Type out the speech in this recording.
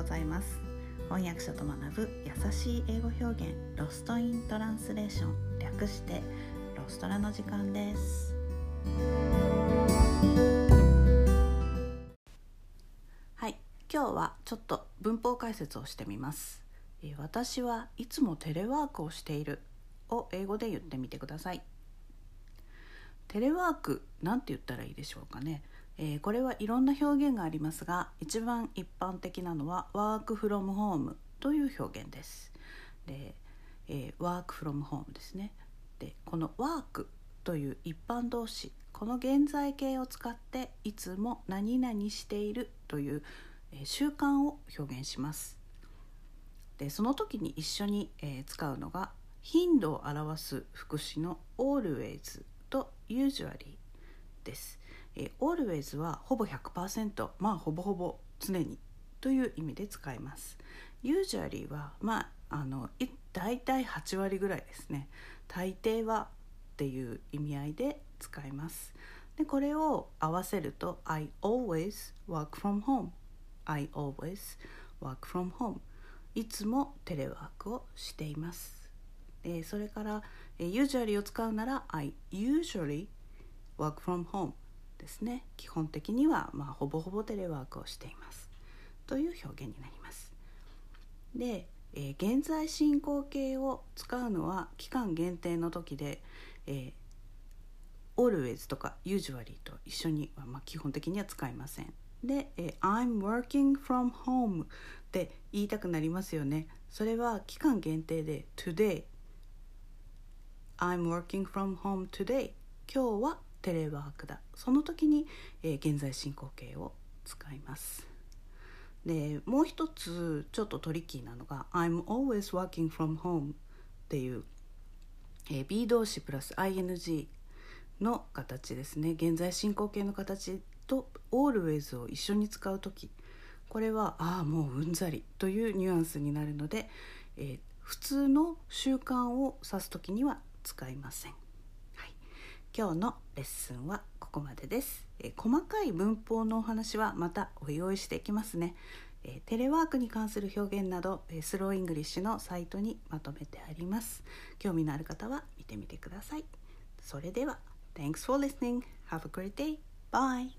ございます。翻訳者と学ぶ優しい英語表現ロストイントランスレーション。略してロストラの時間です。はい。今日はちょっと文法解説をしてみます。私はいつもテレワークをしている。を英語で言ってみてください。テレワークなんて言ったらいいでしょうかね。えー、これはいろんな表現がありますが一番一般的なのはワークフロムホームという表現です。で、えー、ワークフロムホームですね。でこのワークという一般動詞この現在形を使っていつも何々しているという、習慣を表現します。でその時に一緒に、えー、使うのが頻度を表す副詞の always と usually です。え always はほぼ100%まあほぼほぼ常にという意味で使います。usually はまああの大体8割ぐらいですね。大抵はっていう意味合いで使います。でこれを合わせると I always work from home I always work from home いつもテレワークをしています。でそれから usually を使うなら I usually work from home ですね。基本的にはまあほぼほぼテレワークをしています。という表現になります。で、えー、現在進行形を使うのは期間限定の時で、えー、always とか usually と一緒には、まあ、基本的には使いません。で、えー、I'm working from home って言いたくなりますよね。それは期間限定で today I'm working from home today 今日はテレワークだ。その時に、えー、現在進行形を使います。でもう一つちょっとトリッキーなのが「I'm always working from home」っていう、えー、B 動詞プラス ING の形ですね。現在進行形の形と always を一緒に使う時。これはああもううんざりというニュアンスになるので、えー、普通の習慣を指す時には使いません。今日のレッスンはここまでです、えー、細かい文法のお話はまたお用意していきますね、えー、テレワークに関する表現など、えー、 Slow English のサイトにまとめてあります興味のある方は見てみてくださいそれでは Thanks for listening. Have a great day. Bye.